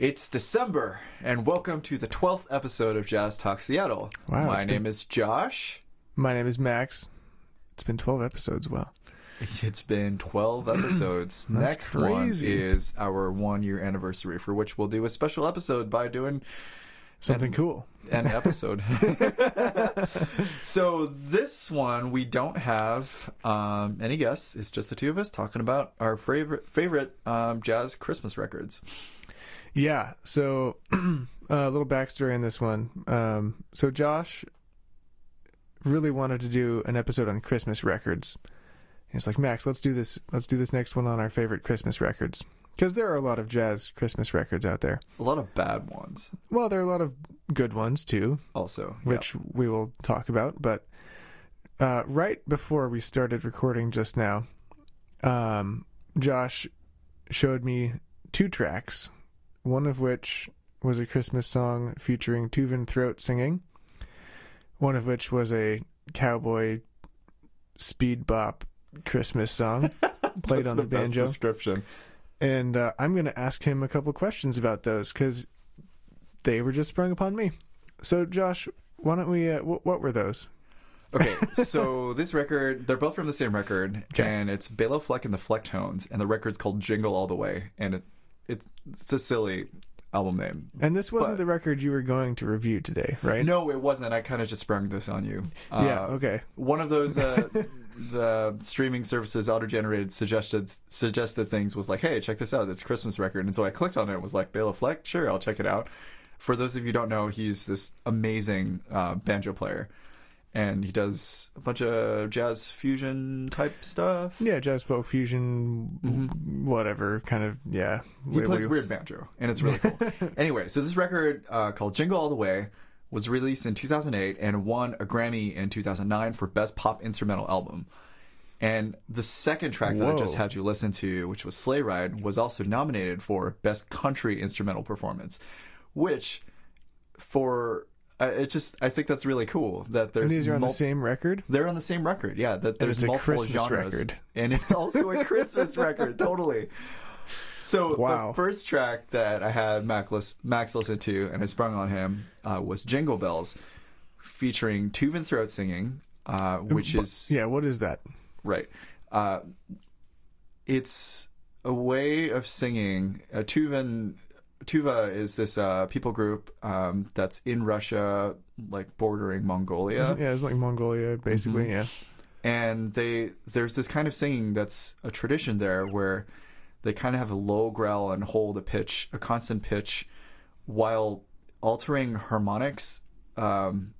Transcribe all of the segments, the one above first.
It's December, and welcome to the 12th episode of Jazz Talk Seattle. Wow, My it's name been- is Josh. My name is Max. It's been 12 episodes. Wow. It's been 12 episodes. Next one is our one year anniversary, for which we'll do a special episode by doing Something And- cool. an episode. so this one we don't have um, any guests. It's just the two of us talking about our favorite favorite um, jazz Christmas records. Yeah. So, a little backstory on this one. Um, so, Josh really wanted to do an episode on Christmas records. He's like, Max, let's do this. Let's do this next one on our favorite Christmas records. Because there are a lot of jazz Christmas records out there. A lot of bad ones, Well, there are a lot of good ones too, also. which we will talk about. But uh, right before we started recording just now, um, Josh showed me two tracks, one of which was a Christmas song featuring Tuvan throat singing, one of which was a cowboy speed bop Christmas song played on the, best banjo. description. And uh, I'm going to ask him a couple questions about those because they were just sprung upon me. So, Josh, why don't we? Uh, wh- what were those? Okay, so this record, they're both from the same record, Okay. and it's Bela Fleck and the Flecktones, and the record's called Jingle All the Way, and it, it it's a silly album name. And this wasn't But- the record you were going to review today, right? No, it wasn't. I kind of just sprung this on you. Uh, Yeah. Okay. One of those uh, the streaming services auto-generated suggested suggested things was like, "Hey, check this out. It's a Christmas record." And so I clicked on it. and was like, "Bela Fleck, sure, I'll check it out." For those of you who don't know, he's this amazing uh, banjo player, and he does a bunch of jazz fusion type stuff. Yeah, jazz folk fusion, whatever kind of yeah. Mm-hmm. He label plays you- weird banjo, and it's really cool. anyway, so this record uh, called Jingle All the Way was released in 2008 and won a Grammy in 2009 for Best Pop Instrumental Album. And the second track that I just had you listen to, which was Sleigh Ride, was also nominated for Best Country Instrumental Performance, which for uh, it just I think that's really cool that there's And these are on mul- the same record. they're on the same record, yeah. That there's it's a multiple Christmas genres, record. and it's also a Christmas record, totally. So Wow. the first track that I had Max, lis- Max listen to, and I sprung on him, uh, was "Jingle Bells," featuring Tuvan throat singing, uh, which is Yeah. What is that? right. Uh, it's a way of singing. Uh, Tuvan Tuva is this uh, people group um, that's in Russia, like bordering Mongolia Yeah, it's like Mongolia, basically. Mm-hmm. Yeah. and they there's this kind of singing that's a tradition there where they kind of have a low growl and hold a pitch a constant pitch while altering harmonics um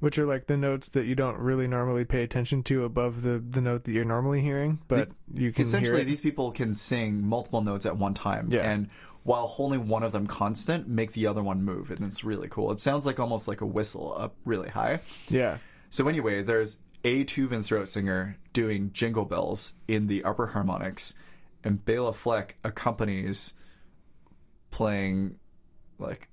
Which are like the notes that you don't really normally pay attention to above the the note that you're normally hearing, but you can essentially these people can sing multiple notes at one time Yeah. and while holding one of them constant make the other one move and it's really cool it sounds like almost like a whistle up really high Yeah. So anyway, there's a Tuvan throat singer doing jingle bells in the upper harmonics, and Bela Fleck accompanies playing like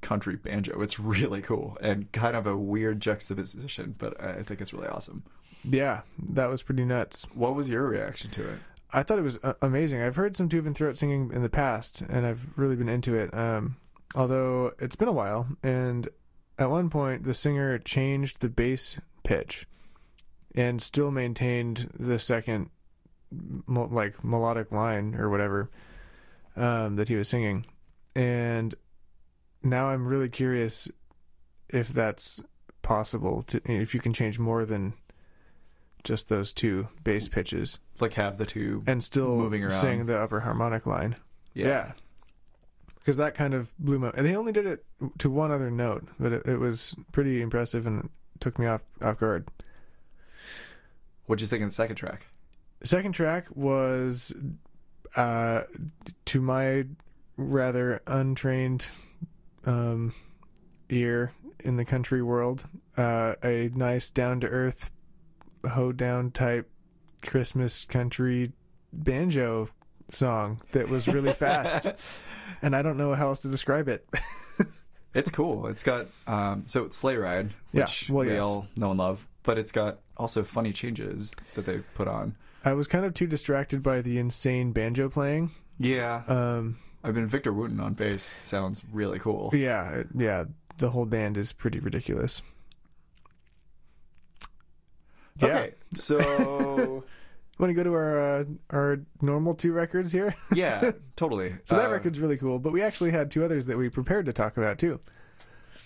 country banjo. It's really cool and kind of a weird juxtaposition, but I think it's really awesome. Yeah. That was pretty nuts. What was your reaction to it? I thought it was uh, amazing. I've heard some Tuvan throat singing in the past, and I've really been into it. Um, although it's been a while, and at one point the singer changed the bass pitch, and still maintained the second, like melodic line or whatever, um, that he was singing, and now I'm really curious if that's possible to if you can change more than just those two bass pitches Like have the two and still Moving around. sing the upper harmonic line. Yeah. Because that kind of blew my. And they only did it to one other note, but it, it was pretty impressive and took me off off guard. What'd you think of the second track? The second track was, uh, to my rather untrained um, ear in the country world, uh, a nice down to earth, hoedown type Christmas country banjo song that was really fast. and I don't know how else to describe it. It's cool. It's got um, so it's Sleigh Ride, Yeah, which well, we yes. all know and love, but it's got also funny changes that they've put on. I was kind of too distracted by the insane banjo playing. Yeah, Um, I mean, Victor Wooten on bass sounds really cool. Yeah, yeah. The whole band is pretty ridiculous. Yeah. Okay, so Want to go to our uh, our normal two records here? yeah, totally. So that Uh, record's really cool, but we actually had two others that we prepared to talk about too.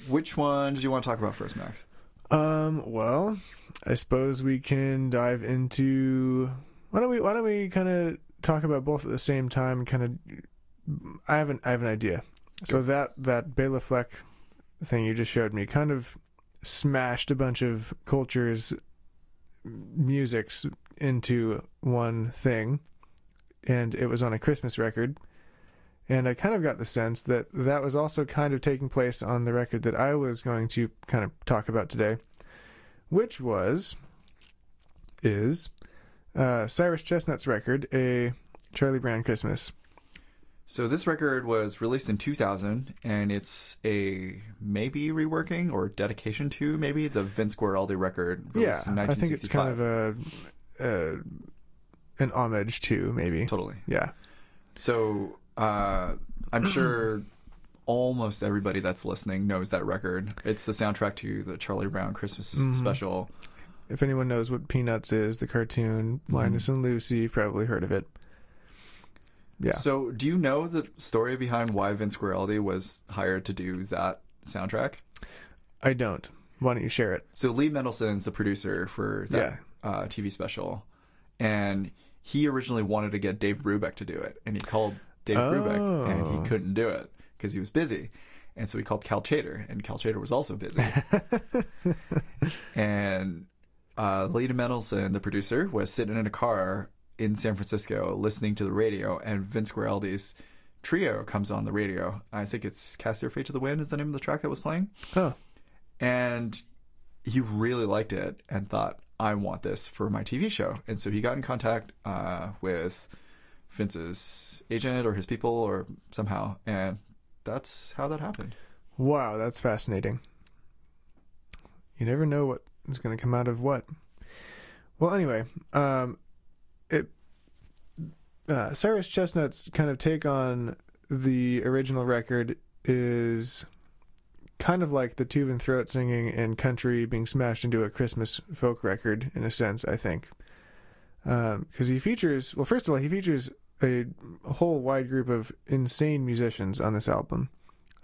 Which one did you want to talk about first, Max? Um, well, I suppose we can dive into why don't we why don't we kind of talk about both at the same time? Kind of, I have an I have an idea. So that that Bela Fleck thing you just showed me kind of smashed a bunch of cultures, musics into one thing, and it was on a Christmas record. And I kind of got the sense that that was also kind of taking place on the record that I was going to kind of talk about today, which was, is, uh, Cyrus Chestnut's record, A Charlie Brown Christmas. So this record was released in 2000, and it's a maybe reworking or dedication to maybe the Vince Guaraldi record Yeah, I think it's kind of a, a an homage to maybe. totally. Yeah. So uh, I'm sure almost everybody that's listening knows that record. It's the soundtrack to the Charlie Brown Christmas Mhm. special. If anyone knows what Peanuts is, the cartoon, Linus and Lucy, you've probably heard of it. Yeah. So do you know the story behind why Vince Guaraldi was hired to do that soundtrack? I don't. Why don't you share it? So Lee Mendelson is the producer for that uh, TV special, and he originally wanted to get Dave Brubeck to do it, and he called Dave Brubeck, and Oh. he couldn't do it because he was busy, and so he called Cal Tjader, and Cal Tjader was also busy, and uh, Lee Mendelson, the producer, was sitting in a car in San Francisco listening to the radio, and Vince Guaraldi's trio comes on the radio. I think it's "Cast Your Fate to the Wind" is the name of the track that was playing Oh. and he really liked it and thought i want this for my tv show and so he got in contact uh, with vince's agent or his people or somehow and that's how that happened Wow, that's fascinating. You never know what is going to come out of what. Well, anyway, um, it uh, Cyrus Chestnut's kind of take on the original record is kind of like the Tuvan throat singing and country being smashed into a Christmas folk record in a sense. I think because he features well, first of all, he features a, a whole wide group of insane musicians on this album.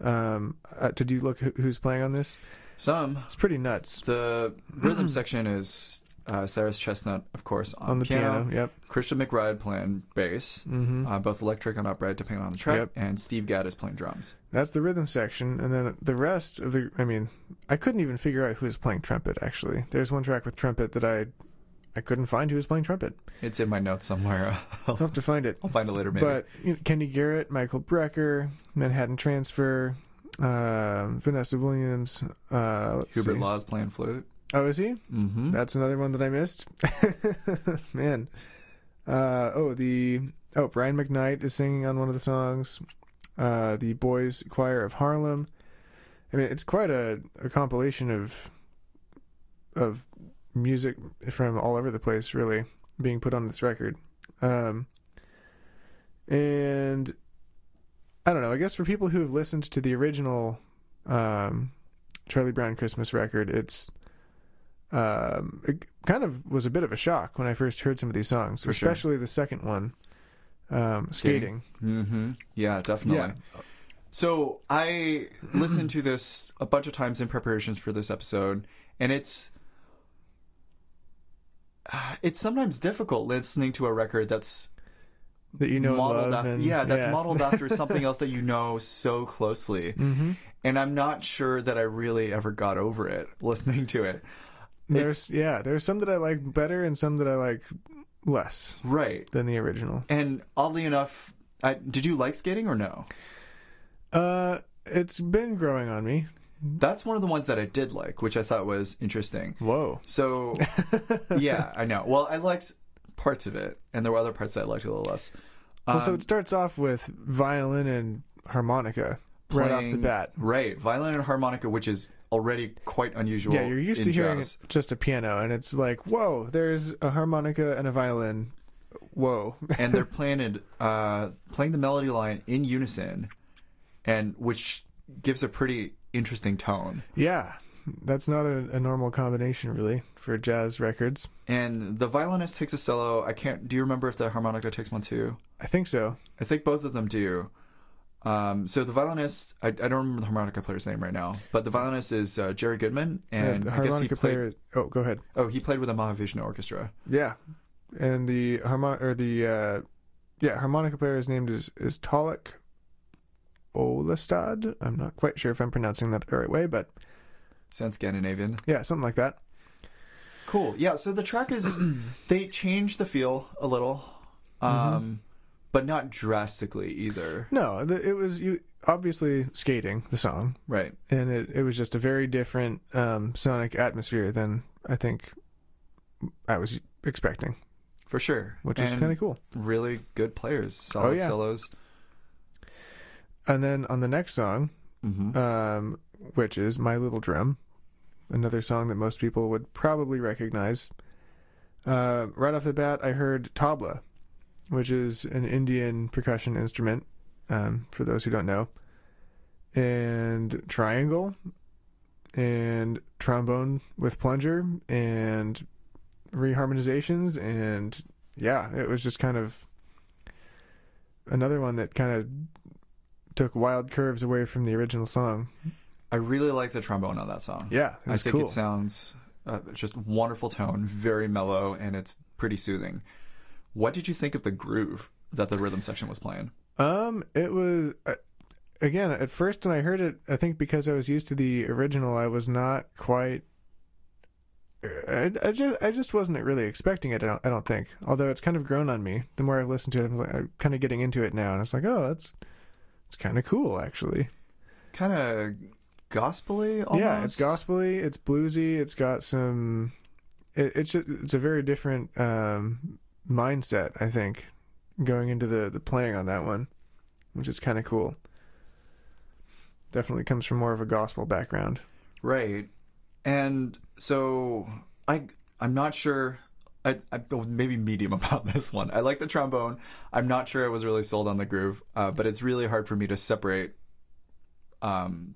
Um, uh, did you look who's playing on this? some It's pretty nuts. the rhythm section is uh, cyrus chestnut of course on, On the piano, yep. christian mcbride playing bass hmm uh, both electric and upright depending on the track Yep. and steve gadd is playing drums That's the rhythm section, and then the rest of the. I mean, I couldn't even figure out who was playing trumpet. Actually, there's one track with trumpet that I, I couldn't find who was playing trumpet. it's in my notes somewhere I'll have to find it. I'll find it later maybe But you know, Kenny Garrett, Michael Brecker, Manhattan Transfer, uh, Vanessa Williams. Uh, let's hubert see. law's playing flute Oh, is he? mm-hmm. That's another one that I missed. Man. Uh, oh, the oh Brian McKnight is singing on one of the songs. Uh, the Boys Choir of Harlem. I mean, it's quite a, a compilation of of music from all over the place, really being put on this record. Um, and I don't know. I guess for people who have listened to the original um, Charlie Brown Christmas record, it's um, it kind of was a bit of a shock when I first heard some of these songs, For sure. especially the second one, um, skating. Mm-hmm. Yeah, definitely. Yeah. So I listened to this a bunch of times in preparations for this episode, and it's uh, it's sometimes difficult listening to a record that's That you know, modeled after and, yeah that's modeled after something else that you know so closely, hmm and I'm not sure that I really ever got over it listening to it. There's yeah, there's some that I like better and some that I like less Right, than the original. and oddly enough, I, did you like skating or no? Uh, it's been growing on me. That's one of the ones that I did like, which I thought was interesting. Whoa. So, yeah, I know. Well, I liked parts of it, and there were other parts that I liked a little less. well, so Um, it starts off with violin and harmonica right off the playing- bat. Right, violin and harmonica, which is already quite unusual. Yeah, you're used to hearing jazz. just a piano, and it's like, whoa, there's a harmonica and a violin. Whoa. and they're playing it, uh, playing the melody line in unison, and which gives a pretty interesting tone. yeah. That's not a, a normal combination, really, for jazz records. And the violinist takes a solo. I can't. Do you remember if the harmonica takes one too? I think so. I think both of them do. Um, so the violinist, I, I don't remember the harmonica player's name right now, but the violinist is uh, Jerry Goodman, and the I guess he harmonica played. player. Oh, go ahead. Oh, he played with the Mahavishnu Orchestra. Yeah, and the harmon or the uh, yeah harmonica player is named is is Talik Olestad. I'm not quite sure if I'm pronouncing that the right way, but Sounds Scandinavian. yeah, something like that. Cool. Yeah. So the track is they changed the feel a little, um, but not drastically either. No, it was you obviously skating the song, Right. and it it was just a very different um, sonic atmosphere than I think I was expecting, For sure. which is kind of cool. really good players. Solid yeah. solos. And then on the next song, hmm um, which is My Little Drum, another song that most people would probably recognize. Uh, right off the bat, I heard tabla, which is an Indian percussion instrument, um, for those who don't know, and triangle, and trombone with plunger, and reharmonizations, and yeah, it was just kind of another one that kind of took wild curves away from the original song. I really like the trombone on that song. Yeah, it I think cool. it sounds uh, just wonderful tone, very mellow, and it's pretty soothing. What did you think of the groove that the rhythm section was playing? Um, it was uh, again at first when I heard it. I think because I was used to the original, I was not quite. I, I just I just wasn't really expecting it. I don't, I don't think. Although it's kind of grown on me. The more I've listened to it, I'm, like, I'm kind of getting into it now, and it's like, oh, that's it's kind of cool actually. Kind of gospely, almost. Yeah, it's gospely, it's bluesy, it's got some. It, it's just, it's a very different um, mindset, I think, going into the the playing on that one, which is kind of cool. Definitely comes from more of a gospel background. Right. And so I I'm not sure I, I maybe medium about this one. I like the trombone. I'm not sure I was really sold on the groove, uh, but it's really hard for me to separate um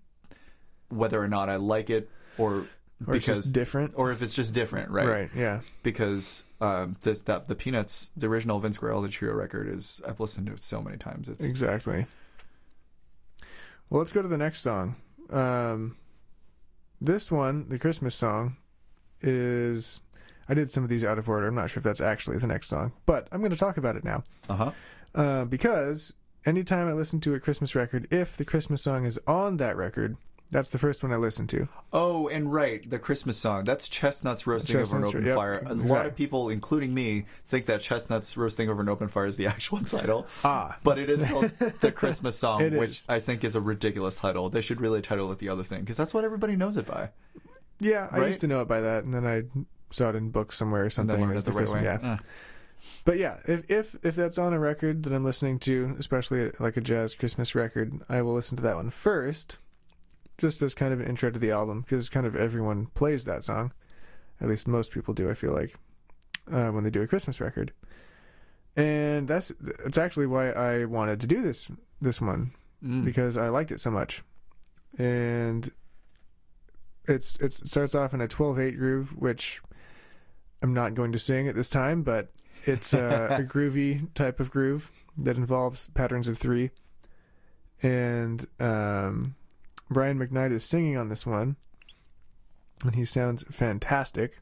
whether or not I like it or Or it's because just different. or if it's just different, right? Right. Yeah. Because um this that the Peanuts, the original Vince the Trio record is I've listened to it so many times. It's Exactly. Well, let's go to the next song. Um, this one, the Christmas song, is. I did some of these out of order. I'm not sure if that's actually the next song, but I'm going to talk about it now. uh-huh. Uh, because anytime I listen to a Christmas record, if the Christmas song is on that record, that's the first one I listened to. Oh, and right, the Christmas song. That's chestnuts roasting over an open yep, fire. A lot of people, including me, think that chestnuts roasting over an open fire is the actual title. Ah. But it is called the Christmas song, It which is. I think is a ridiculous title. They should really title it the other thing because that's what everybody knows it by. Yeah, I used to know it by that, and then I saw it in books somewhere or And something. then learn it the the right way. Yeah. Eh. But yeah, if if if that's on a record that I'm listening to, especially like a jazz Christmas record, I will listen to that one first, just as kind of an intro to the album, because kind of everyone plays that song. At least most people do. I feel like uh, when they do a Christmas record, and that's that's actually why I wanted to do this this one Mm. because I liked it so much, and it's it's, it starts off in a 12-8 groove, which I'm not going to sing at this time, but it's uh, a groovy type of groove that involves patterns of three, and um, Brian McKnight is singing on this one, and he sounds fantastic,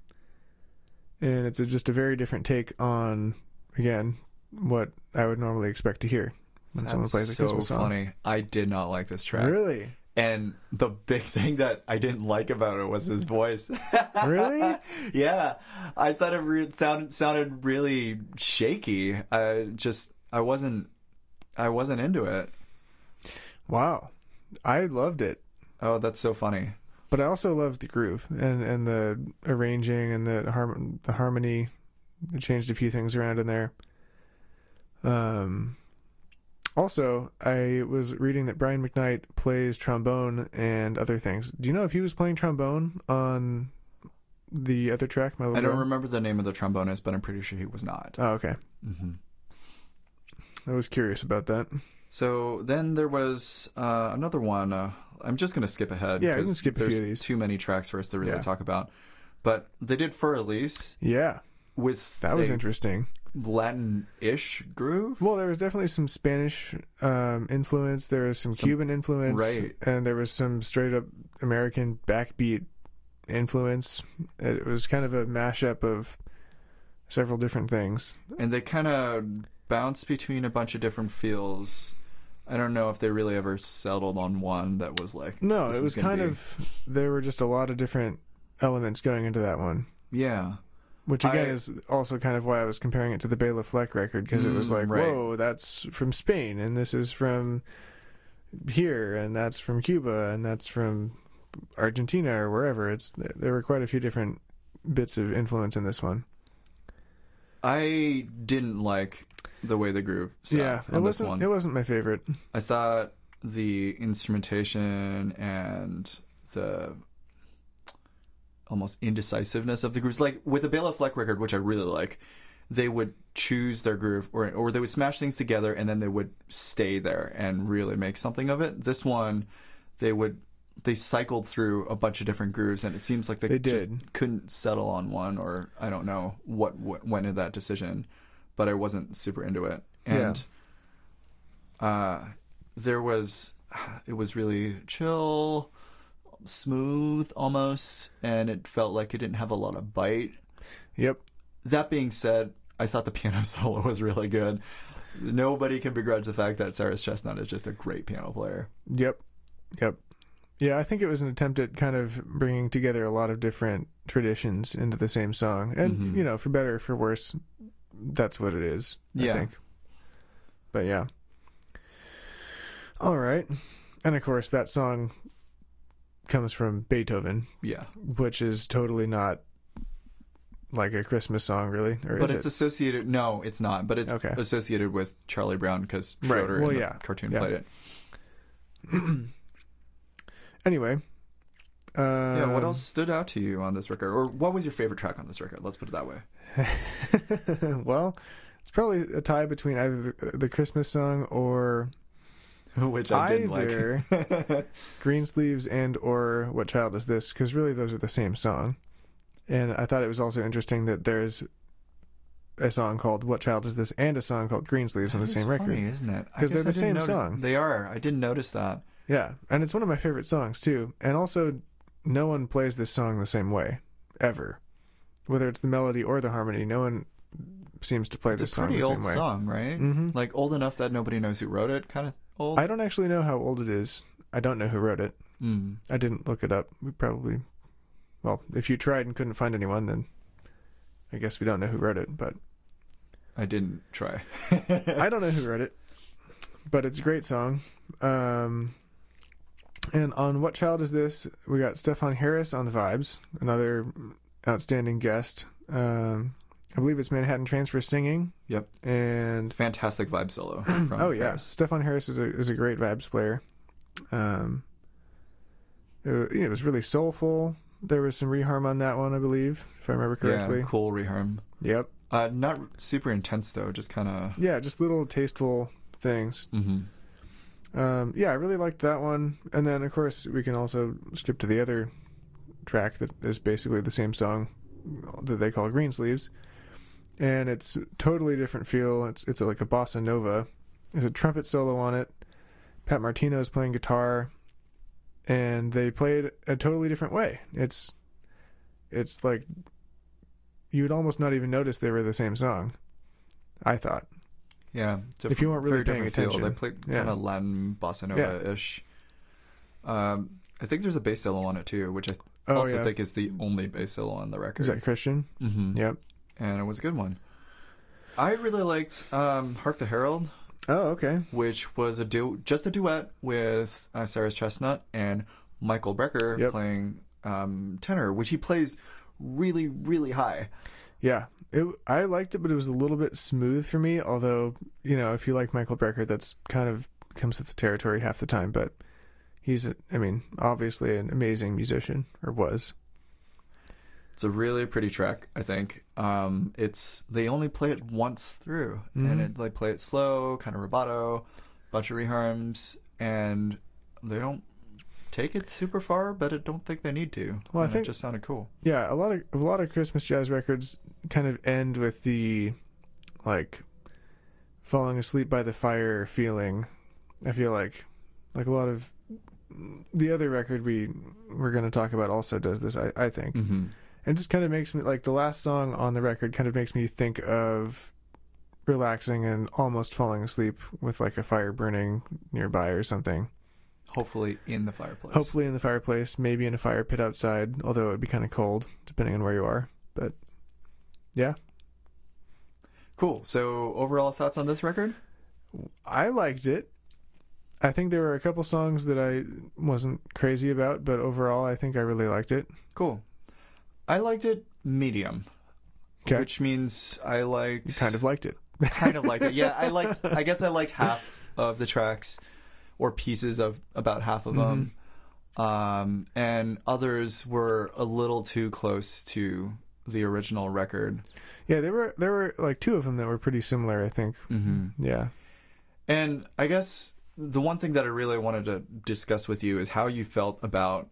and it's a, just a very different take on again what I would normally expect to hear when someone plays a so Christmas song. funny. I did not like this track. Really? And the big thing that I didn't like about it was his voice. Really? yeah, I thought it re- sounded sounded really shaky. I just I wasn't I wasn't into it. Wow. I loved it. Oh, that's so funny. But I also loved the groove and, and the arranging and the harm the harmony. It changed a few things around in there. Um also, I was reading that Brian McKnight plays trombone and other things. Do you know if he was playing trombone on the other track, My I don't remember the name of the trombonist, but I'm pretty sure he was not. Oh, okay. hmm I was curious about that. So then there was uh, another one. Uh, I'm just going to skip ahead. Yeah, we can skip a few there's of these. Too many tracks for us to really Yeah. talk about. But they did for Elise Yeah, with that was a interesting. Latin-ish groove. Well, there was definitely some Spanish um, influence. There was some, Some- Cuban influence, right. And there was some straight up American backbeat influence. It was kind of a mashup of several different things. and they kind of bounce between a bunch of different feels. I don't know if they really ever settled on one that was like No, it was kind be- of there were just a lot of different elements going into that one. yeah. Which again I- is also kind of why I was comparing it to the Bela Fleck record because it was Mm, like, right. whoa, that's from Spain and this is from here and that's from Cuba and that's from Argentina or wherever. It's there were quite a few different bits of influence in this one. I didn't like the way the groove sat yeah, it wasn't one. it wasn't my favorite. I thought the instrumentation and the almost indecisiveness of the grooves, like with the Bela Fleck record, which I really like, they would choose their groove or or they would smash things together and then they would stay there and really make something of it. This one, they would they cycled through a bunch of different grooves and it seems like they, They just did. couldn't settle on one or I don't know what, what went into that decision, but I wasn't super into it. And uh there was it was really chill smooth almost and it felt like it didn't have a lot of bite Yep. that being said i thought the piano solo was really good nobody can begrudge the fact that cyrus chestnut is just a great piano player Yep. Yep. Yeah, I think it was an attempt at kind of bringing together a lot of different traditions into the same song. And, Mhm. you know, for better or for worse, that's what it is, I think. But yeah. All right. And of course, that song comes from Beethoven, yeah which is totally not like a Christmas song, really. Or but is it's it? associated no it's not but it's Okay. associated with charlie brown because Right. schroeder Well, in the yeah. cartoon Yeah. played it Anyway. Uh, yeah what else stood out to you on this record or what was your favorite track on this record let's put it that way well, it's probably a tie between either the, the Christmas song or which i didn't either like Greensleeves and or What Child Is This? Because really, those are the same song. And I thought it was also interesting that there's a song called What Child Is This and a song called "Green Greensleeves on the same is record. isn't it? Because they're the same noti- song. They are. I didn't notice that. Yeah, and it's one of my favorite songs too. And also, no one plays this song the same way ever, whether it's the melody or the harmony. No one seems to play It's this song the same way. Pretty old song, right? hmm Like old enough that nobody knows who wrote it. Kind of old. I don't actually know how old it is. I don't know who wrote it. Mm. I didn't look it up. We probably, well, if you tried and couldn't find anyone, then I guess we don't know who wrote it. But I didn't try. I don't know who wrote it. But it's a great song. Um, and on What Child Is This? We got Stefon Harris on the vibes, another outstanding guest. Um, I believe it's Manhattan Transfer singing. Yep. And Fantastic vibe solo. From oh yeah. Stefon Harris is a is a great vibes player. Um, it, wa- it was really soulful. There was some reharm on that one, I believe, if I remember correctly. Yeah, cool reharm. Yep. Uh, not super intense though. Just kind of. Yeah, just little tasteful things. hmm Um, yeah, I really liked that one. And then, of course, we can also skip to the other track that is basically the same song that they call Greensleeves, and it's totally different feel. It's it's like a bossa nova. There's a trumpet solo on it. Pat Martino is playing guitar, and they played a totally different way. It's it's like you would almost not even notice they were the same song. I thought. Yeah. If you weren't really paying attention. They played Yeah. kind of Latin bossa nova ish. Um, I think there's a bass solo on it too, which I Oh also yeah, think is the only bass solo on the record. is that Christian? Mm-hmm. Yep. and it was a good one. I really liked um, "Hark the Herald," Oh okay. which was a du- just a duet with uh, Cyrus Chestnut and Michael Brecker Yep. playing um, tenor, which he plays really, really high. Yeah, it, I liked it, but it was a little bit smooth for me. Although, you know, if you like Michael Brecker, that's kind of comes with the territory half the time. But he's, a, I mean, obviously an amazing musician, or was. It's a really pretty track, I think. Um, it's they only play it once through, and Mhm. it, they play it slow, kind of rubato, bunch of reharms, and they don't take it super far, but I don't think they need to. Well, I think- it just sounded cool. Yeah, a lot of a lot of Christmas jazz records kind of end with the like falling asleep by the fire feeling. I feel like like a lot of the other record we we're going to talk about also does this. I I think. Mm-hmm. and just kind of makes me like the last song on the record kind of makes me think of relaxing and almost falling asleep with like a fire burning nearby or something. Hopefully in the fireplace. Hopefully in the fireplace, maybe in a fire pit outside, although it would be kind of cold depending on where you are. But yeah, Cool. So overall thoughts on this record? I liked it. I think there were a couple songs that I wasn't crazy about, but overall I think I really liked it. Cool. I liked it medium, Okay. which means I liked Kind of liked it. kind of liked it. Yeah, I liked. I guess I liked half of the tracks, or pieces of about half of them, um, and others were a little too close to the original record. Yeah, there were there were like two of them that were pretty similar, I think. Mm-hmm. Yeah. And I guess the one thing that I really wanted to discuss with you is how you felt about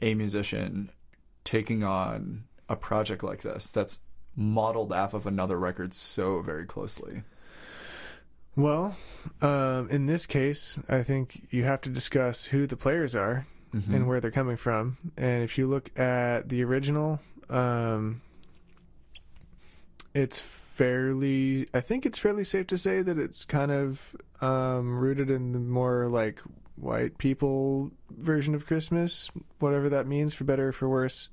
a musician taking on a project like this that's modeled off of another record so very closely. Well, um, in this case, I think you have to discuss who the players are Mhm. and where they're coming from. And if you look at the original, um, it's fairly, I think it's fairly safe to say that it's kind of um, rooted in the more like white people version of Christmas, whatever that means, for better or for worse.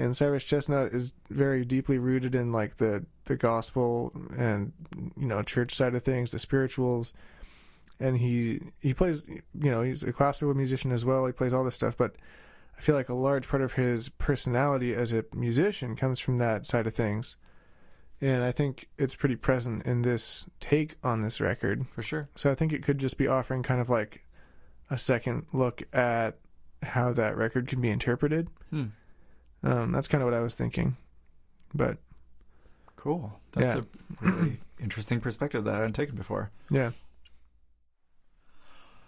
And Cyrus Chestnut is very deeply rooted in like the the gospel and you know church side of things, the spirituals. And he he plays you know he's a classical musician as well. He plays all this stuff. But i feel like a large part of his personality as a musician comes from that side of things. And i think it's pretty present in this take on this record. For sure. so i think it could just be offering kind of like a second look at how that record can be interpreted. Hmm. Um, that's kind of what i was thinking but Cool. That's Yeah. a really interesting perspective that I hadn't taken before. yeah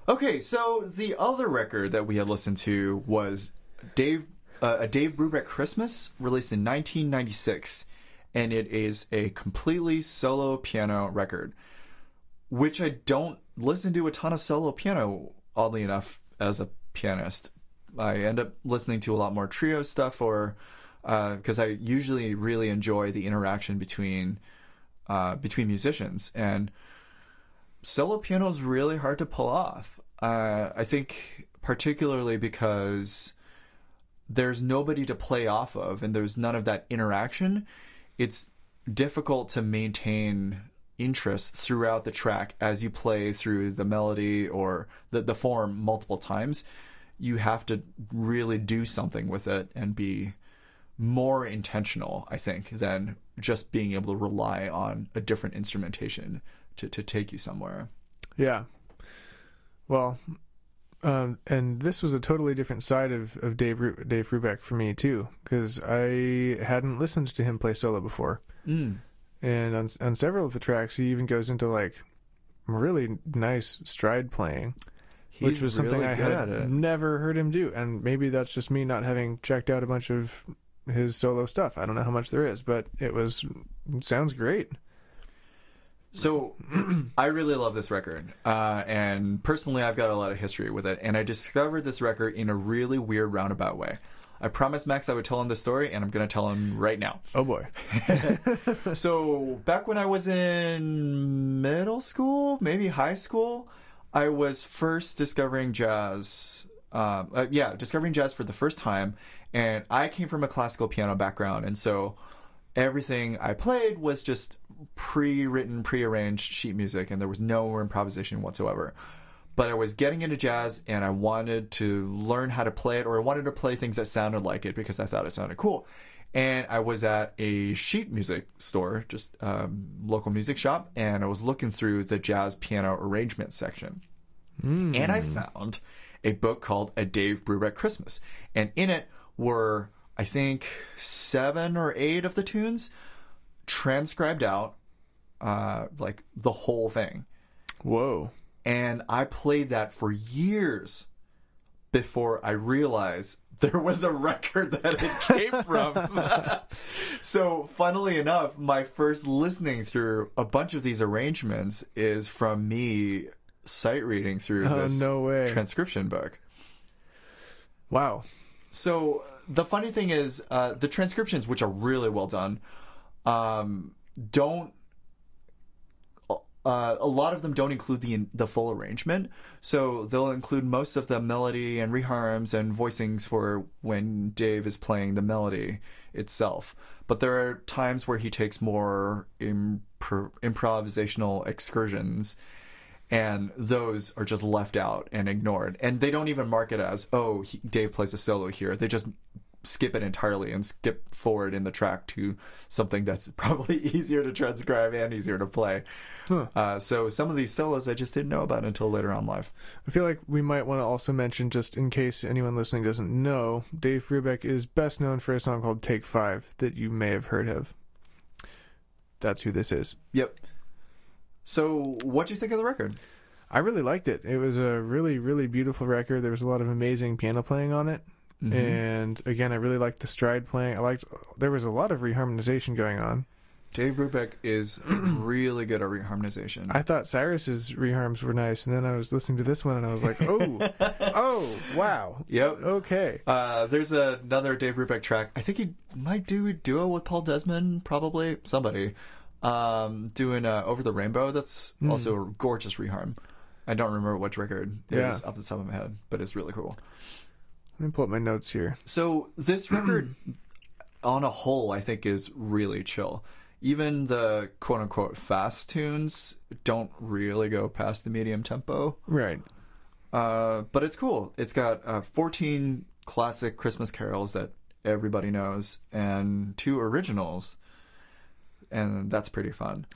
Okay, so the other record that we had listened to was Dave uh, a Dave Brubeck Christmas released in 1996 and it is a completely solo piano record which I don't listen to a ton of solo piano oddly enough as a pianist. I end up listening to a lot more trio stuff or because I usually really enjoy the interaction between uh, between musicians and solo piano is really hard to pull off. Uh, I think particularly because there's nobody to play off of and there's none of that interaction. It's difficult to maintain interest throughout the track as you play through the melody or the, the form multiple times. You have to really do something with it and be more intentional, I think, than just being able to rely on a different instrumentation to, to take you somewhere. Yeah. Well, um, and this was a totally different side of, of Dave Ru- Dave Brubeck for me too, because I hadn't listened to him play solo before, Mm. and on on several of the tracks, he even goes into like really nice stride playing, which was something I had never heard him do, and maybe that's just me not having checked out a bunch of his solo stuff. I don't know how much there is, but it was it sounds great. So I really love this record, uh, and personally, I've got a lot of history with it. And I discovered this record in a really weird roundabout way. I promised Max I would tell him the story, and I'm going to tell him right now. Oh boy, so back when I was in middle school, maybe high school, I was first discovering jazz. Um, uh, yeah, discovering jazz for the first time, and I came from a classical piano background, and so everything I played was just pre-written, pre-arranged sheet music, and there was no improvisation whatsoever. But I was getting into jazz, and I wanted to learn how to play it, or I wanted to play things that sounded like it because I thought it sounded cool and I was at a sheet music store, just um, local music shop, and I was looking through the jazz piano arrangement section, and I found a book called A Dave Brubeck Christmas, and in it were I think seven or eight of the tunes transcribed out, uh, like the whole thing. Whoa. And I played that for years before I realized there was a record that it came from. so, funnily enough, my first listening through a bunch of these arrangements is from me sight reading through Oh, this no way. transcription book. Wow. So the funny thing is, uh, the transcriptions, which are really well done, um, don't. Uh, a lot of them don't include the the full arrangement, so they'll include most of the melody and reharms and voicings for when Dave is playing the melody itself. But there are times where he takes more impro- improvisational excursions and those are just left out and ignored. And they don't even mark it as, oh, he, Dave plays a solo here. They just skip it entirely and skip forward in the track to something that's probably easier to transcribe and easier to play. Huh. Uh, so some of these solos I just didn't know about until later on live. I feel like we might want to also mention, just in case anyone listening doesn't know, Dave Brubeck is best known for a song called Take Five that you may have heard of. That's who this is. Yep. So what do you think of the record? I really liked it. It was a really, really beautiful record. There was a lot of amazing piano playing on it. Mm-hmm. And again, I really liked the stride playing. I liked, there was a lot of reharmonization going on. Dave Brubeck is really good at reharmonization. I thought Cyrus's reharms were nice, and then I was listening to this one, and I was like, "Oh, oh, wow, yep. okay." Uh, there's another Dave Brubeck track. I think he might do a duo with Paul Desmond, probably somebody. Um, doing uh, Over the Rainbow. That's also a gorgeous reharm. I don't remember which record it Yeah. was off the top of my head, but it's really cool. Let me pull up my notes here. So this record, on a whole, I think is really chill. Even the quote unquote fast tunes don't really go past the medium tempo. Right. Uh, but it's cool. It's got uh, 14 classic Christmas carols that everybody knows and two originals. And that's pretty fun.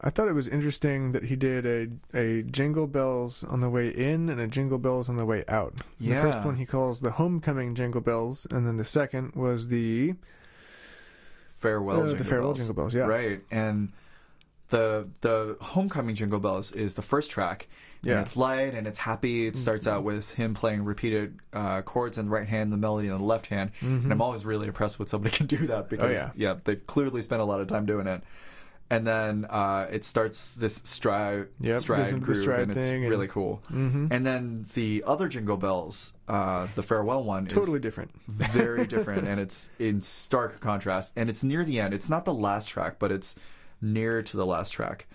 I thought it was interesting that he did a a Jingle Bells on the way in and a Jingle Bells on the way out. Yeah. The first one he calls the Homecoming Jingle Bells, and then the second was the Farewell uh, Jingle the Farewell Bells. Jingle Bells. Yeah. Right. And the the Homecoming Jingle Bells is the first track. Yeah. And it's light and it's happy. It starts out with him playing repeated uh, chords in the right hand, the melody in the left hand. And I'm always really impressed when somebody can do that because, Mm-hmm. Oh, yeah. they've clearly spent a lot of time doing it. And then uh, it starts this stride, Yep, stride groove, stride and it's and- really cool. Mhm. And then the other Jingle Bells, uh, the farewell one, is Totally different. very different, and it's in stark contrast. And it's near the end. It's not the last track, but it's near to the last track.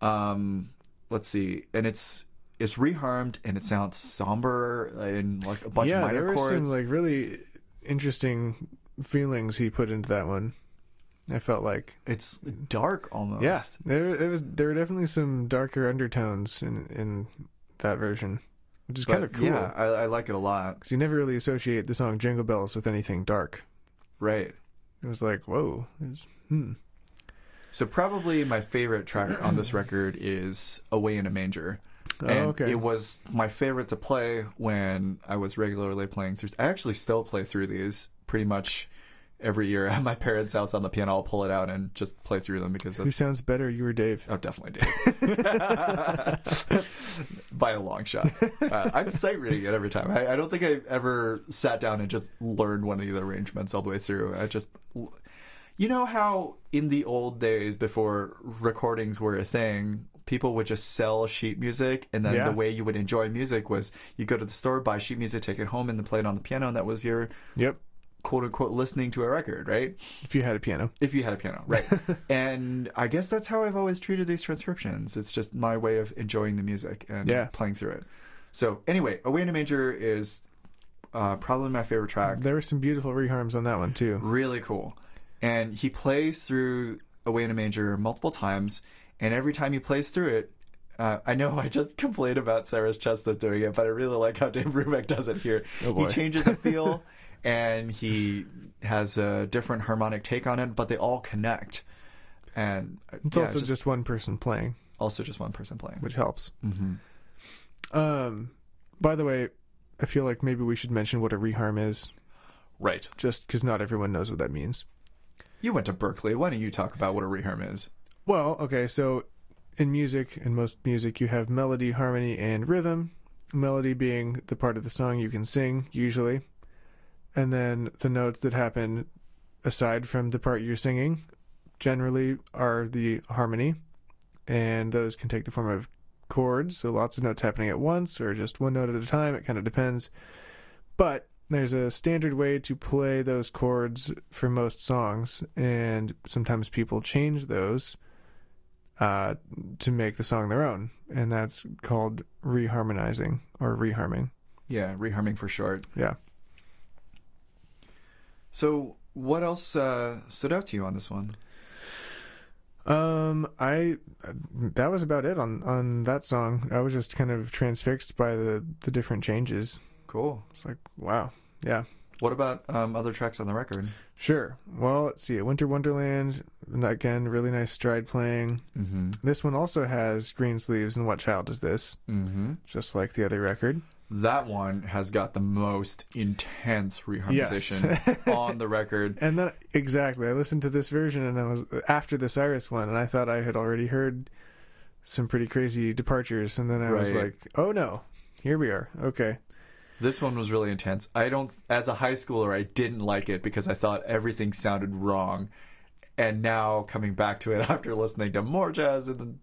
Um, let's see, and it's it's reharmed, and it sounds somber and like a bunch yeah, of minor there were chords. some like really interesting feelings he put into that one. I felt like it's dark almost. yeah, there there was there were definitely some darker undertones in in that version, which is But, kind of cool. Yeah, I, I like it a lot. Because you never really associate the song Jingle Bells with anything dark. Right. It was like, whoa. It's, hmm. So probably my favorite track on this record is "Away in a Manger." Oh, and okay. it was my favorite to play when I was regularly playing through. I actually still play through these pretty much every year at my parents' house on the piano. I'll pull it out and just play through them because Who sounds better, you or Dave? oh, definitely Dave by a long shot. Uh, I'm sight reading it every time. I, I don't think I've ever sat down and just learned one of the arrangements all the way through. I just. You know how in the old days before recordings were a thing, people would just sell sheet music and then Yeah. the way you would enjoy music was you go to the store, buy sheet music, take it home and then play it on the piano and that was your Yep. Quote unquote listening to a record, right? If you had a piano. If you had a piano, right? and I guess that's how I've always treated these transcriptions. It's just my way of enjoying the music and Yeah. playing through it. So anyway, Away in a Manger is uh, probably my favorite track There were some beautiful reharms on that one, too. really cool. And he plays through Away in a Manger multiple times, and every time he plays through it, uh, I know I just complained about Cyrus Chestnut doing it, but I really like how Dave Brubeck does it here. Oh, he changes the feel, and he has a different harmonic take on it, but they all connect. And It's yeah, also just, one person playing, also just one person playing. which helps. hmm Um, by the way, I feel like maybe we should mention what a reharm is. Right. just because not everyone knows what that means. You went to Berklee. Why don't you talk about what a reharm is? Well, okay, so in music, in most music, you have melody, harmony, and rhythm. Melody being the part of the song you can sing, usually. And then the notes that happen aside from the part you're singing generally are the harmony. And those can take the form of chords, so lots of notes happening at once or just one note at a time. It kind of depends. But there's a standard way to play those chords for most songs, and sometimes people change those uh, to make the song their own, and that's called reharmonizing or reharming. Yeah, reharming for short. Yeah. So, what else uh, stood out to you on this one? Um, I that was about it on on that song. I was just kind of transfixed by the the different changes. Cool. It's like wow, yeah, What about um, other tracks on the record? sure. Well, let's see. Winter Wonderland again, really nice stride playing. Mm-hmm. This one also has Greensleeves and What Child Is This? Mm-hmm. Just like the other record. That one has got the most intense reharmonization on the record. And then exactly, I listened to this version and I was after the Cyrus one, and I thought I had already heard some pretty crazy departures, and then I was like, oh no, here we are. Okay, This one was really intense. I don't, as a high schooler, I didn't like it because I thought everything sounded wrong. And now coming back to it after listening to more jazz and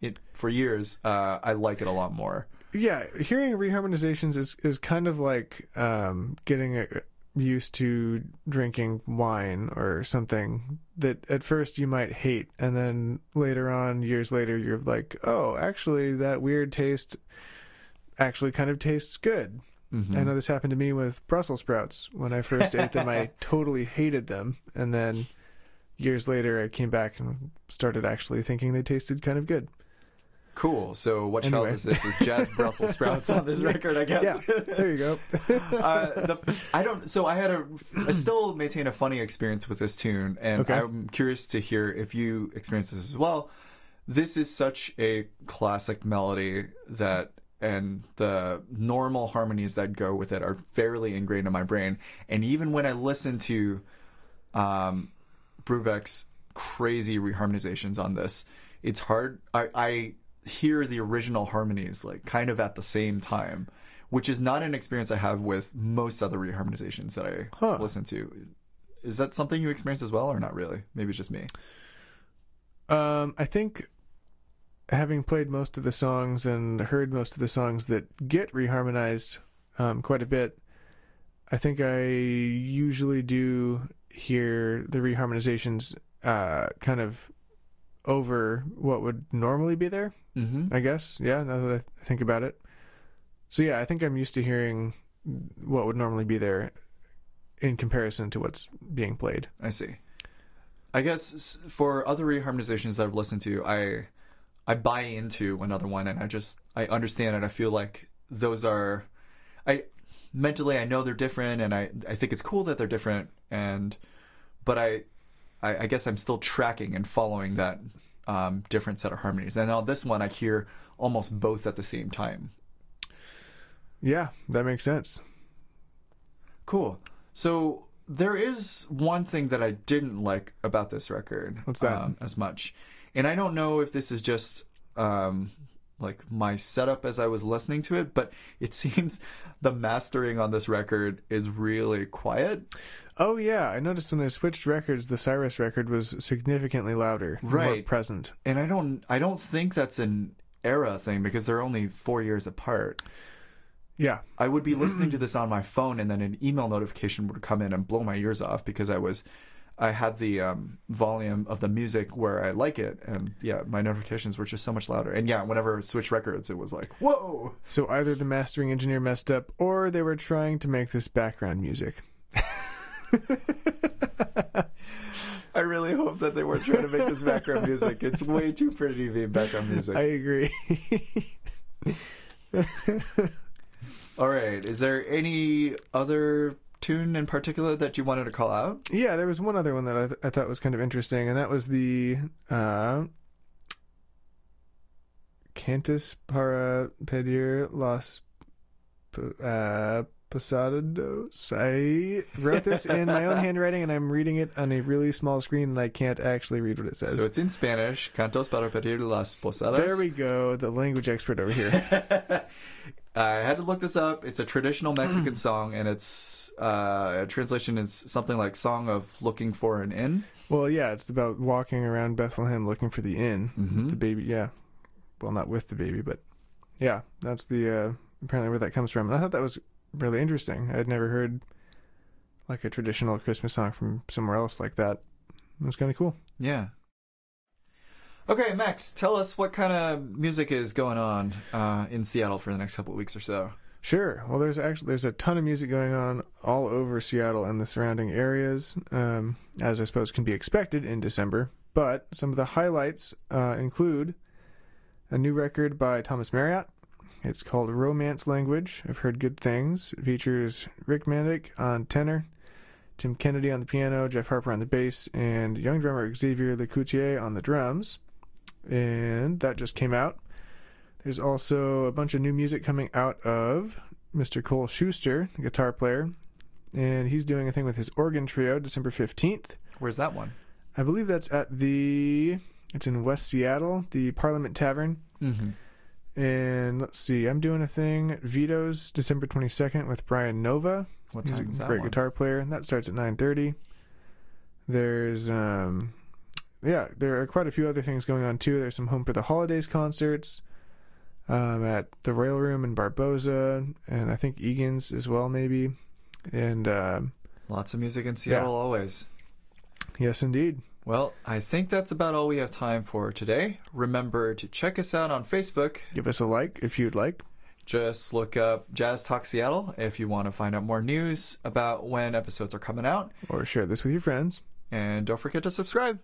it for years, uh, I like it a lot more. Yeah, hearing reharmonizations is is kind of like um, getting uh used to drinking wine or something that at first you might hate, and then later on, years later, you're like, oh, actually, that weird taste actually kind of tastes good. Mhm. I know this happened to me with Brussels sprouts. When I first ate them, I totally hated them. And then years later, I came back and started actually thinking they tasted kind of good. Cool. So what child Anyway. is this? Is jazz Brussels sprouts on this record? I guess. Yeah, there you go. uh, the, I don't. So I had a. I still maintain a funny experience with this tune, and Okay. I'm curious to hear if you experience this as well. This is such a classic melody that, and the normal harmonies that go with it are fairly ingrained in my brain. And even when I listen to, um, Brubeck's crazy reharmonizations on this, it's hard. I, I hear the original harmonies like kind of at the same time, which is not an experience I have with most other reharmonizations that I Huh. listen to. Is that something you experience as well, or not really? Maybe it's just me. Um, I think having played most of the songs and heard most of the songs that get reharmonized um, quite a bit, I think I usually do hear the reharmonizations uh, kind of over what would normally be there. Mm-hmm. I guess. Yeah, now that I think about it. So yeah, I think I'm used to hearing what would normally be there in comparison to what's being played. I see. I guess for other reharmonizations that I've listened to, I I buy into another one, and I just I understand it. I feel like those are, I mentally I know they're different, and I I think it's cool that they're different, and but I I, I guess I'm still tracking and following that um, different set of harmonies. And on this one, I hear almost both at the same time. Yeah, that makes sense. Cool. So there is one thing that I didn't like about this record. What's that? Um, as much, and I don't know if this is just um, like my setup as I was listening to it, but it seems the mastering on this record is really quiet. Oh yeah, I noticed when I switched records, the Cyrus record was significantly louder, more Right. present. and I don't I don't think that's an era thing because they're only four years apart. Yeah, I would be listening to this on my phone, and then an email notification would come in and blow my ears off because I was, I had the um, volume of the music where I like it, and yeah, my notifications were just so much louder. And yeah, whenever I switched records, it was like, whoa. so either the mastering engineer messed up, or they were trying to make this background music. I really hope that they weren't trying to make this background music. It's way too pretty to be background music. I agree. All right, is there any other tune in particular that you wanted to call out? yeah, there was one other one that I, th- I thought was kind of interesting, and that was the uh, Cantus para pedir las uh, Posados. I wrote this in my own handwriting, and I'm reading it on a really small screen, and I can't actually read what it says. So it's in Spanish. Cantos para pedir las posadas. there we go, the language expert over here. I had to look this up. It's a traditional Mexican song, and its uh, translation is something like "Song of Looking for an Inn." well, yeah, it's about walking around Bethlehem looking for the inn. Mhm. The baby, yeah. Well, not with the baby, but yeah, that's the uh, apparently where that comes from. And I thought that was really interesting. I'd never heard like a traditional Christmas song from somewhere else like that. It was kind of cool. Yeah. Okay, Max, tell us what kind of music is going on uh, in Seattle for the next couple of weeks or so. Sure. Well, there's actually there's a ton of music going on all over Seattle and the surrounding areas, um, as I suppose can be expected in December. But some of the highlights uh, include a new record by Thomas Marriott. It's called Romance Language. I've heard good things. It features Rick Mandyck on tenor, Tim Kennedy on the piano, Jeff Harper on the bass, and young drummer Xavier Lecouturier on the drums. And that just came out. There's also a bunch of new music coming out of Mr. Cole Schuster, the guitar player, and he's doing a thing with his organ trio December 15th. Where's that one? I believe that's at the it's in West Seattle, the Parliament Tavern. Mm-hmm. And let's see, I'm doing a thing at Vito's December 22nd with Brian Nova. What He's a is that great one? guitar player. and That starts at 9:30. There's um yeah, there are quite a few other things going on too. There's some Home for the Holidays concerts um, at the Royal Room in Barboza, and I think Egan's as well, maybe. And um, Lots of music in Seattle always. yes, indeed. Well, I think that's about all we have time for today. Remember to check us out on Facebook. Give us a like if you'd like. Just look up Jazz Talk Seattle if you want to find out more news about when episodes are coming out. or share this with your friends. And don't forget to subscribe.